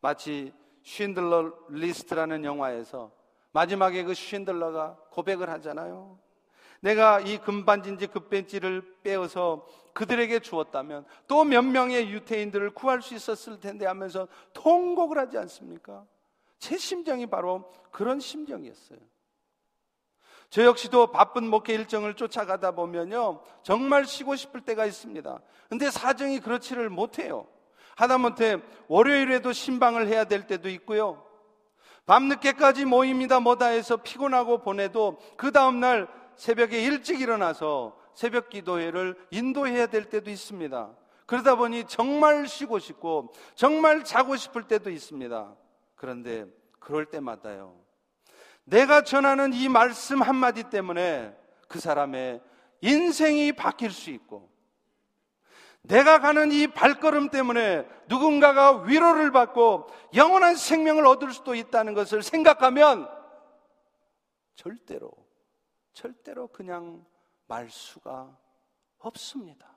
마치 쉰들러 리스트라는 영화에서 마지막에 그 쉰들러가 고백을 하잖아요. 내가 이 금반지인지 금벤지를 빼어서 그들에게 주었다면 또 몇 명의 유태인들을 구할 수 있었을 텐데 하면서 통곡을 하지 않습니까? 제 심정이 바로 그런 심정이었어요. 저 역시도 바쁜 목회 일정을 쫓아가다 보면요. 정말 쉬고 싶을 때가 있습니다. 근데 사정이 그렇지를 못해요. 하다못해 월요일에도 신방을 해야 될 때도 있고요. 밤늦게까지 모입니다 뭐다 해서 피곤하고 보내도 그 다음날 새벽에 일찍 일어나서 새벽 기도회를 인도해야 될 때도 있습니다. 그러다 보니 정말 쉬고 싶고 정말 자고 싶을 때도 있습니다. 그런데 그럴 때마다요. 내가 전하는 이 말씀 한마디 때문에 그 사람의 인생이 바뀔 수 있고, 내가 가는 이 발걸음 때문에 누군가가 위로를 받고 영원한 생명을 얻을 수도 있다는 것을 생각하면 절대로, 절대로 그냥 말 수가 없습니다.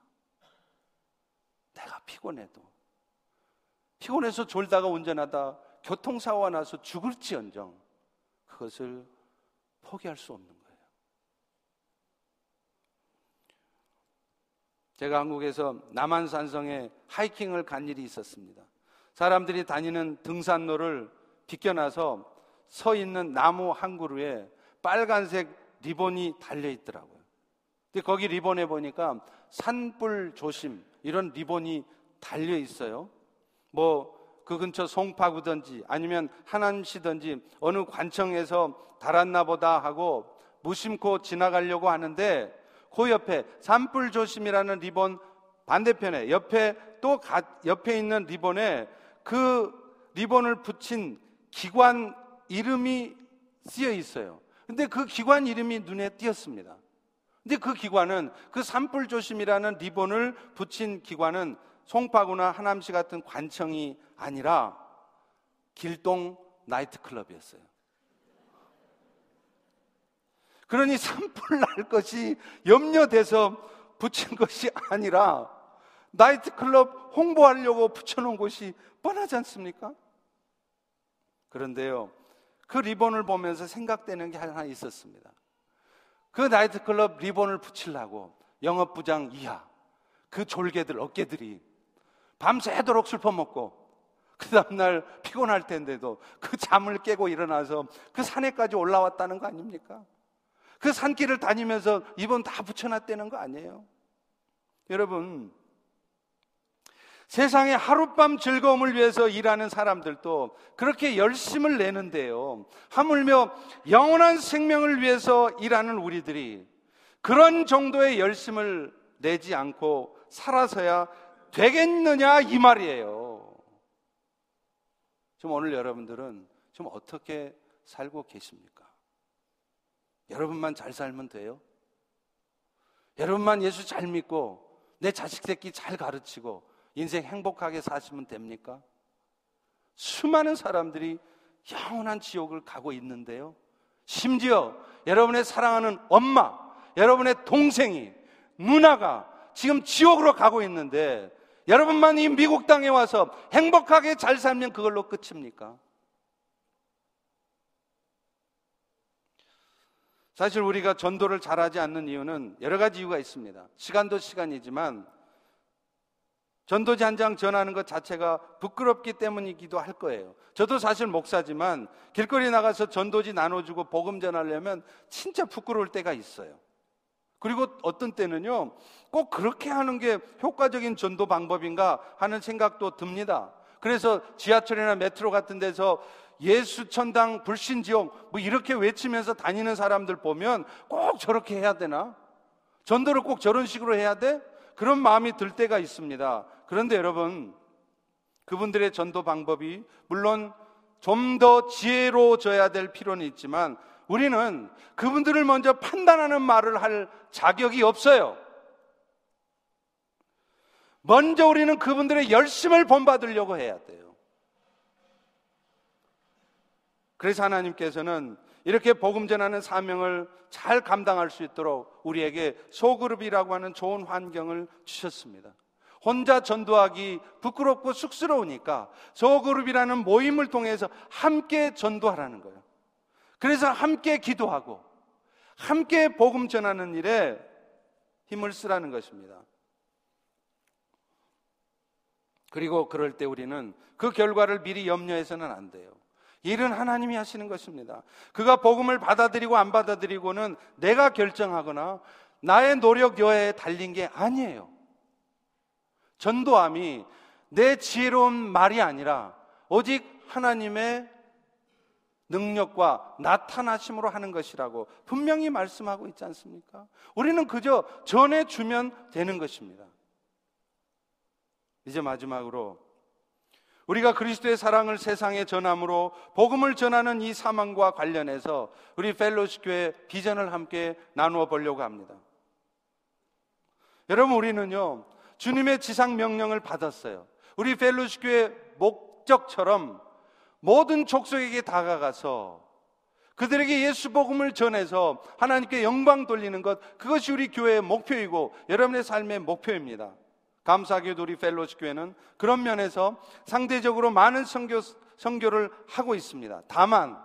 내가 피곤해도, 피곤해서 졸다가 운전하다 교통사고가 나서 죽을지언정 그 것을 포기할 수 없는 거예요. 제가 한국에서 남한산성에 하이킹을 간 일이 있었습니다. 사람들이 다니는 등산로를 비껴놔서 서 있는 나무 한 그루에 빨간색 리본이 달려 있더라고요. 근데 거기 리본에 보니까 산불 조심 이런 리본이 달려 있어요. 뭐 그 근처 송파구든지 아니면 하남시든지 어느 관청에서 달았나 보다 하고 무심코 지나가려고 하는데 그 옆에 산불 조심이라는 리본 반대편에 옆에 또 가, 옆에 있는 리본에 그 리본을 붙인 기관 이름이 쓰여 있어요. 근데 그 기관 이름이 눈에 띄었습니다. 근데 그 기관은 그 산불 조심이라는 리본을 붙인 기관은 송파구나 하남시 같은 관청이 아니라 길동 나이트클럽이었어요. 그러니 산불 날 것이 염려돼서 붙인 것이 아니라 나이트클럽 홍보하려고 붙여놓은 곳이 뻔하지 않습니까? 그런데요, 그 리본을 보면서 생각되는 게 하나 있었습니다. 그 나이트클럽 리본을 붙이려고 영업부장 이하, 그 졸개들, 어깨들이 밤새도록 술 퍼먹고 그 다음날 피곤할 텐데도 그 잠을 깨고 일어나서 그 산에까지 올라왔다는 거 아닙니까? 그 산길을 다니면서 이번 다 붙여놨다는 거 아니에요? 여러분, 세상에 하룻밤 즐거움을 위해서 일하는 사람들도 그렇게 열심을 내는데요. 하물며 영원한 생명을 위해서 일하는 우리들이 그런 정도의 열심을 내지 않고 살아서야 되겠느냐 이 말이에요. 지금 오늘 여러분들은 지금 어떻게 살고 계십니까? 여러분만 잘 살면 돼요? 여러분만 예수 잘 믿고 내 자식 새끼 잘 가르치고 인생 행복하게 사시면 됩니까? 수많은 사람들이 영원한 지옥을 가고 있는데요. 심지어 여러분의 사랑하는 엄마, 여러분의 동생이, 누나가 지금 지옥으로 가고 있는데 여러분만 이 미국 땅에 와서 행복하게 잘 살면 그걸로 끝입니까? 사실 우리가 전도를 잘하지 않는 이유는 여러 가지 이유가 있습니다. 시간도 시간이지만 전도지 한 장 전하는 것 자체가 부끄럽기 때문이기도 할 거예요. 저도 사실 목사지만 길거리 나가서 전도지 나눠주고 복음 전하려면 진짜 부끄러울 때가 있어요. 그리고 어떤 때는요, 꼭 그렇게 하는 게 효과적인 전도 방법인가 하는 생각도 듭니다. 그래서 지하철이나 메트로 같은 데서 예수 천당 불신 지옥 뭐 이렇게 외치면서 다니는 사람들 보면 꼭 저렇게 해야 되나? 전도를 꼭 저런 식으로 해야 돼? 그런 마음이 들 때가 있습니다. 그런데 여러분, 그분들의 전도 방법이 물론 좀 더 지혜로워져야 될 필요는 있지만 우리는 그분들을 먼저 판단하는 말을 할 자격이 없어요. 먼저 우리는 그분들의 열심을 본받으려고 해야 돼요. 그래서 하나님께서는 이렇게 복음 전하는 사명을 잘 감당할 수 있도록 우리에게 소그룹이라고 하는 좋은 환경을 주셨습니다. 혼자 전도하기 부끄럽고 쑥스러우니까 소그룹이라는 모임을 통해서 함께 전도하라는 거예요. 그래서 함께 기도하고 함께 복음 전하는 일에 힘을 쓰라는 것입니다. 그리고 그럴 때 우리는 그 결과를 미리 염려해서는 안 돼요. 일은 하나님이 하시는 것입니다. 그가 복음을 받아들이고 안 받아들이고는 내가 결정하거나 나의 노력 여하에 달린 게 아니에요. 전도함이 내 지혜로운 말이 아니라 오직 하나님의 능력과 나타나심으로 하는 것이라고 분명히 말씀하고 있지 않습니까? 우리는 그저 전해주면 되는 것입니다. 이제 마지막으로 우리가 그리스도의 사랑을 세상에 전함으로 복음을 전하는 이 사망과 관련해서 우리 펠로시 교회 비전을 함께 나누어 보려고 합니다. 여러분 우리는요 주님의 지상 명령을 받았어요. 우리 펠로시 교회 목적처럼 모든 족속에게 다가가서 그들에게 예수 복음을 전해서 하나님께 영광 돌리는 것 그것이 우리 교회의 목표이고 여러분의 삶의 목표입니다. 감사하게도 우리 펠로시 교회는 그런 면에서 상대적으로 많은 선교, 선교를 하고 있습니다. 다만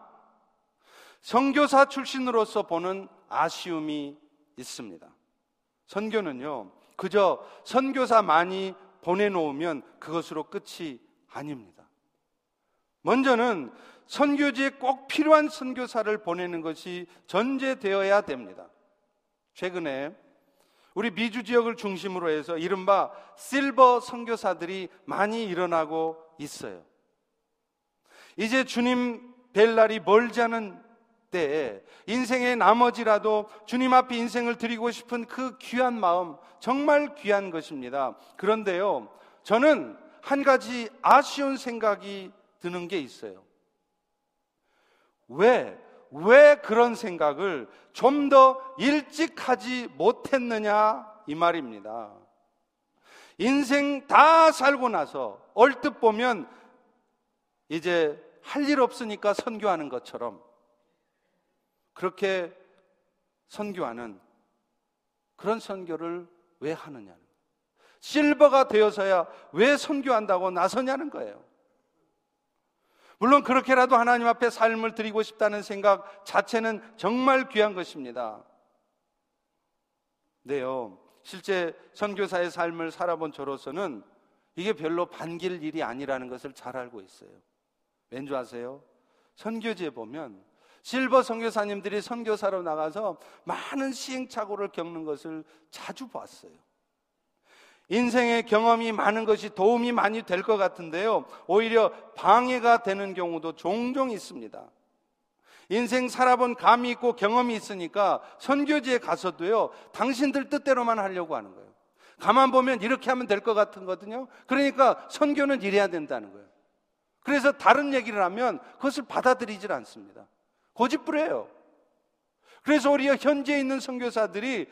선교사 출신으로서 보는 아쉬움이 있습니다. 선교는요, 그저 선교사 많이 보내놓으면 그것으로 끝이 아닙니다. 먼저는 선교지에 꼭 필요한 선교사를 보내는 것이 전제되어야 됩니다. 최근에 우리 미주 지역을 중심으로 해서 이른바 실버 선교사들이 많이 일어나고 있어요. 이제 주님 뵐 날이 멀지 않은 때에 인생의 나머지라도 주님 앞에 인생을 드리고 싶은 그 귀한 마음 정말 귀한 것입니다. 그런데요, 저는 한 가지 아쉬운 생각이 드는 게 있어요. 왜, 왜 그런 생각을 좀 더 일찍 하지 못했느냐 이 말입니다. 인생 다 살고 나서 얼뜻 보면 이제 할 일 없으니까 선교하는 것처럼 그렇게 선교하는 그런 선교를 왜 하느냐는 실버가 되어서야 왜 선교한다고 나서냐는 거예요. 물론 그렇게라도 하나님 앞에 삶을 드리고 싶다는 생각 자체는 정말 귀한 것입니다. 네요. 실제 선교사의 삶을 살아본 저로서는 이게 별로 반길 일이 아니라는 것을 잘 알고 있어요. 왠지 아세요? 선교지에 보면 실버 선교사님들이 선교사로 나가서 많은 시행착오를 겪는 것을 자주 봤어요. 인생의 경험이 많은 것이 도움이 많이 될 것 같은데요. 오히려 방해가 되는 경우도 종종 있습니다. 인생 살아본 감이 있고 경험이 있으니까 선교지에 가서도요, 당신들 뜻대로만 하려고 하는 거예요. 가만 보면 이렇게 하면 될 것 같은 거거든요. 그러니까 선교는 이래야 된다는 거예요. 그래서 다른 얘기를 하면 그것을 받아들이질 않습니다. 고집부려요. 그래서 우리가 현재 있는 선교사들이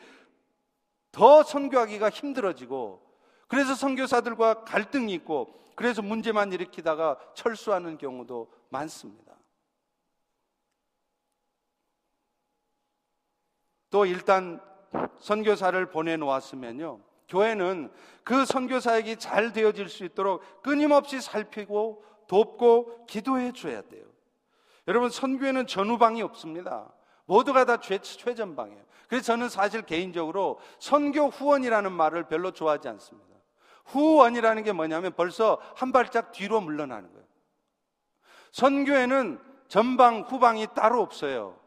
더 선교하기가 힘들어지고 그래서 선교사들과 갈등이 있고 그래서 문제만 일으키다가 철수하는 경우도 많습니다. 또 일단 선교사를 보내놓았으면요. 교회는 그 선교사에게 잘 되어질 수 있도록 끊임없이 살피고 돕고 기도해 줘야 돼요. 여러분, 선교에는 전후방이 없습니다. 모두가 다 최, 최전방이에요. 그래서 저는 사실 개인적으로 선교 후원이라는 말을 별로 좋아하지 않습니다. 후원이라는 게 뭐냐면 벌써 한 발짝 뒤로 물러나는 거예요. 선교에는 전방, 후방이 따로 없어요.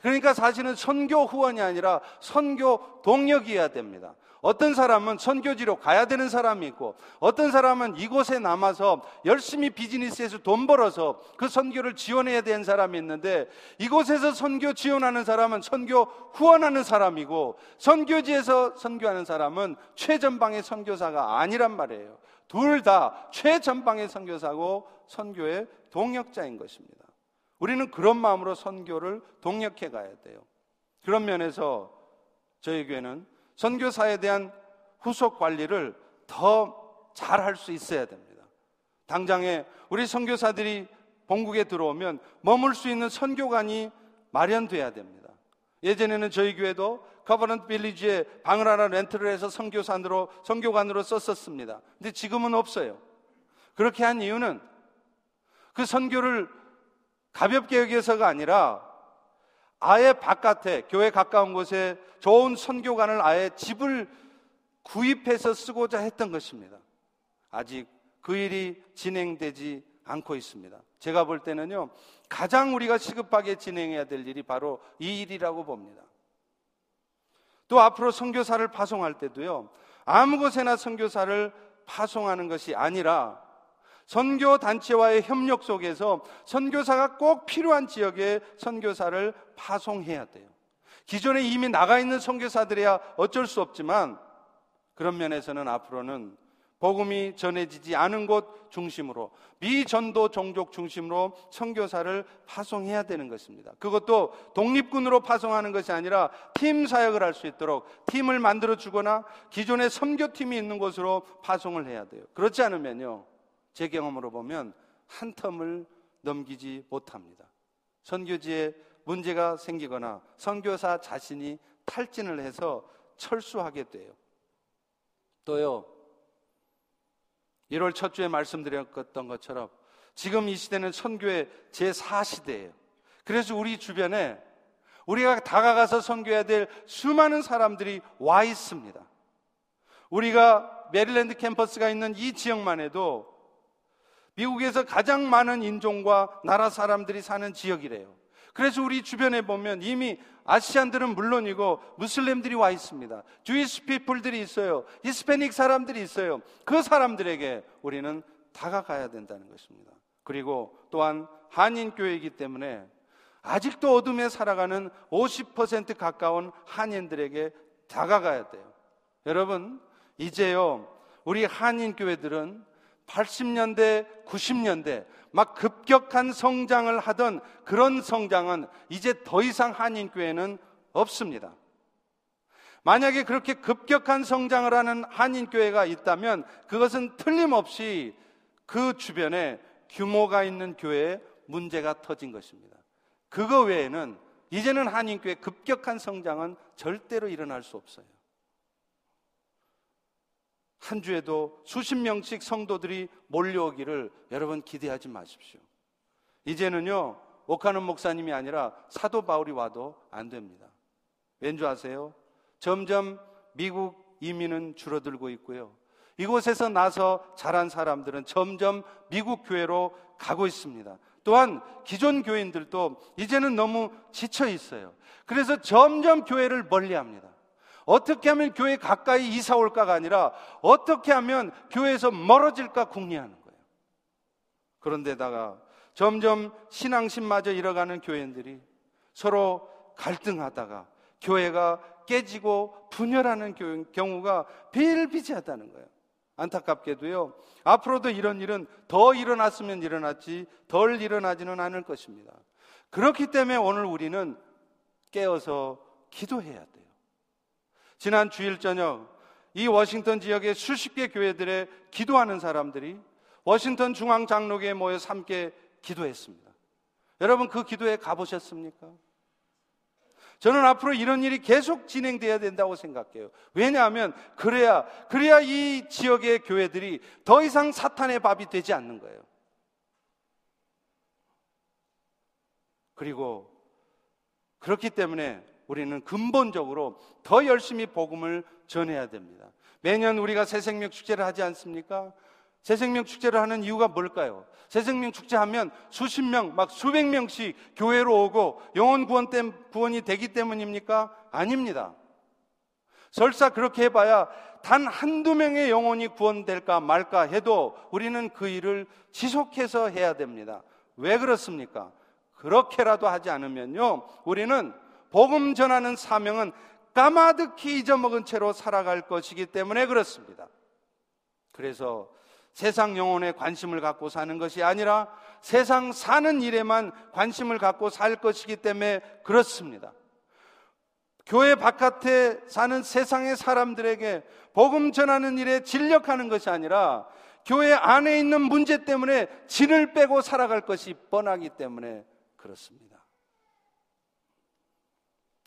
그러니까 사실은 선교 후원이 아니라 선교 동력이어야 됩니다. 어떤 사람은 선교지로 가야 되는 사람이 있고 어떤 사람은 이곳에 남아서 열심히 비즈니스에서 돈 벌어서 그 선교를 지원해야 되는 사람이 있는데 이곳에서 선교 지원하는 사람은 선교 후원하는 사람이고 선교지에서 선교하는 사람은 최전방의 선교사가 아니란 말이에요. 둘 다 최전방의 선교사고 선교의 동역자인 것입니다. 우리는 그런 마음으로 선교를 동력해 가야 돼요. 그런 면에서 저희 교회는 선교사에 대한 후속 관리를 더 잘 할 수 있어야 됩니다. 당장에 우리 선교사들이 본국에 들어오면 머물 수 있는 선교관이 마련돼야 됩니다. 예전에는 저희 교회도 Covenant Village에 방을 하나 rent를 해서 선교사으로 선교관으로 썼었습니다. 근데 지금은 없어요. 그렇게 한 이유는 그 선교를 가볍게 여겨서가 아니라 아예 바깥에 교회 가까운 곳에 좋은 선교관을 아예 집을 구입해서 쓰고자 했던 것입니다. 아직 그 일이 진행되지 않고 있습니다. 제가 볼 때는요, 가장 우리가 시급하게 진행해야 될 일이 바로 이 일이라고 봅니다. 또 앞으로 선교사를 파송할 때도요, 아무 곳에나 선교사를 파송하는 것이 아니라 선교 단체와의 협력 속에서 선교사가 꼭 필요한 지역에 선교사를 파송해야 돼요. 기존에 이미 나가 있는 선교사들이야 어쩔 수 없지만 그런 면에서는 앞으로는 복음이 전해지지 않은 곳 중심으로 미전도 종족 중심으로 선교사를 파송해야 되는 것입니다. 그것도 독립군으로 파송하는 것이 아니라 팀 사역을 할 수 있도록 팀을 만들어 주거나 기존에 선교팀이 있는 곳으로 파송을 해야 돼요. 그렇지 않으면요. 제 경험으로 보면 한 텀을 넘기지 못합니다. 선교지에 문제가 생기거나 선교사 자신이 탈진을 해서 철수하게 돼요. 또요, 1월 첫 주에 말씀드렸던 것처럼 지금 이 시대는 선교의 제4시대예요. 그래서 우리 주변에 우리가 다가가서 선교해야 될 수많은 사람들이 와 있습니다. 우리가 메릴랜드 캠퍼스가 있는 이 지역만 해도 미국에서 가장 많은 인종과 나라 사람들이 사는 지역이래요. 그래서 우리 주변에 보면 이미 아시안들은 물론이고 무슬림들이 와 있습니다. 주이스 피플들이 있어요. 히스패닉 사람들이 있어요. 그 사람들에게 우리는 다가가야 된다는 것입니다. 그리고 또한 한인교회이기 때문에 아직도 어둠에 살아가는 50% 가까운 한인들에게 다가가야 돼요. 여러분, 이제요, 우리 한인교회들은 80년대, 90년대 막 급격한 성장을 하던 그런 성장은 이제 더 이상 한인교회는 없습니다. 만약에 그렇게 급격한 성장을 하는 한인교회가 있다면 그것은 틀림없이 그 주변에 규모가 있는 교회에 문제가 터진 것입니다. 그거 외에는 이제는 한인교회 급격한 성장은 절대로 일어날 수 없어요. 한 주에도 수십 명씩 성도들이 몰려오기를 여러분 기대하지 마십시오. 이제는요, 옥하는 목사님이 아니라 사도 바울이 와도 안 됩니다. 왠지 아세요? 점점 미국 이민은 줄어들고 있고요. 이곳에서 나서 자란 사람들은 점점 미국 교회로 가고 있습니다. 또한 기존 교인들도 이제는 너무 지쳐 있어요. 그래서 점점 교회를 멀리 합니다. 어떻게 하면 교회 가까이 이사 올까가 아니라 어떻게 하면 교회에서 멀어질까 궁리하는 거예요. 그런데다가 점점 신앙심마저 잃어가는 교인들이 서로 갈등하다가 교회가 깨지고 분열하는 경우가 비일비재하다는 거예요. 안타깝게도요. 앞으로도 이런 일은 더 일어났으면 일어났지 덜 일어나지는 않을 것입니다. 그렇기 때문에 오늘 우리는 깨어서 기도해야 돼요. 지난 주일 저녁 이 워싱턴 지역의 수십 개 교회들의 기도하는 사람들이 워싱턴 중앙 장로교에 모여 함께 기도했습니다. 여러분 그 기도에 가보셨습니까? 저는 앞으로 이런 일이 계속 진행돼야 된다고 생각해요. 왜냐하면 그래야 그래야 이 지역의 교회들이 더 이상 사탄의 밥이 되지 않는 거예요. 그리고 그렇기 때문에 우리는 근본적으로 더 열심히 복음을 전해야 됩니다. 매년 우리가 새생명 축제를 하지 않습니까? 새생명 축제를 하는 이유가 뭘까요? 새생명 축제 하면 수십 명, 막 수백 명씩 교회로 오고 영혼 구원 때 구원이 되기 때문입니까? 아닙니다. 설사 그렇게 해봐야 단 한두 명의 영혼이 구원될까 말까 해도 우리는 그 일을 지속해서 해야 됩니다. 왜 그렇습니까? 그렇게라도 하지 않으면요, 우리는 복음 전하는 사명은 까마득히 잊어먹은 채로 살아갈 것이기 때문에 그렇습니다. 그래서 세상 영혼에 관심을 갖고 사는 것이 아니라 세상 사는 일에만 관심을 갖고 살 것이기 때문에 그렇습니다. 교회 바깥에 사는 세상의 사람들에게 복음 전하는 일에 진력하는 것이 아니라 교회 안에 있는 문제 때문에 진을 빼고 살아갈 것이 뻔하기 때문에 그렇습니다.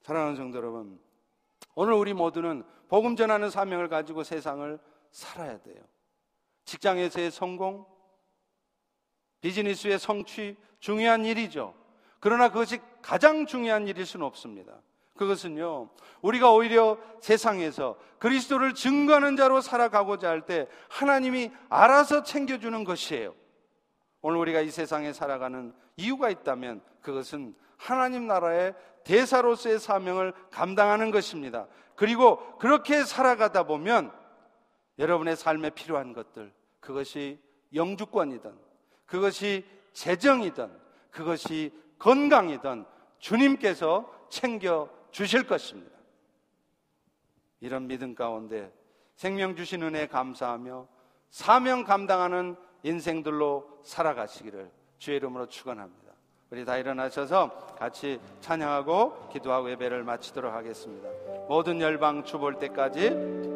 사랑하는 성도 여러분, 오늘 우리 모두는 복음 전하는 사명을 가지고 세상을 살아야 돼요. 직장에서의 성공, 비즈니스의 성취, 중요한 일이죠. 그러나 그것이 가장 중요한 일일 수는 없습니다. 그것은요, 우리가 오히려 세상에서 그리스도를 증거하는 자로 살아가고자 할 때 하나님이 알아서 챙겨주는 것이에요. 오늘 우리가 이 세상에 살아가는 이유가 있다면 그것은 하나님 나라의 대사로서의 사명을 감당하는 것입니다. 그리고 그렇게 살아가다 보면 여러분의 삶에 필요한 것들, 그것이 영주권이든, 그것이 재정이든, 그것이 건강이든 주님께서 챙겨 주실 것입니다. 이런 믿음 가운데 생명 주신 은혜 감사하며 사명 감당하는 인생들로 살아가시기를 주의 이름으로 축원합니다. 우리 다 일어나셔서 같이 찬양하고 기도하고 예배를 마치도록 하겠습니다. 모든 열방 주볼 때까지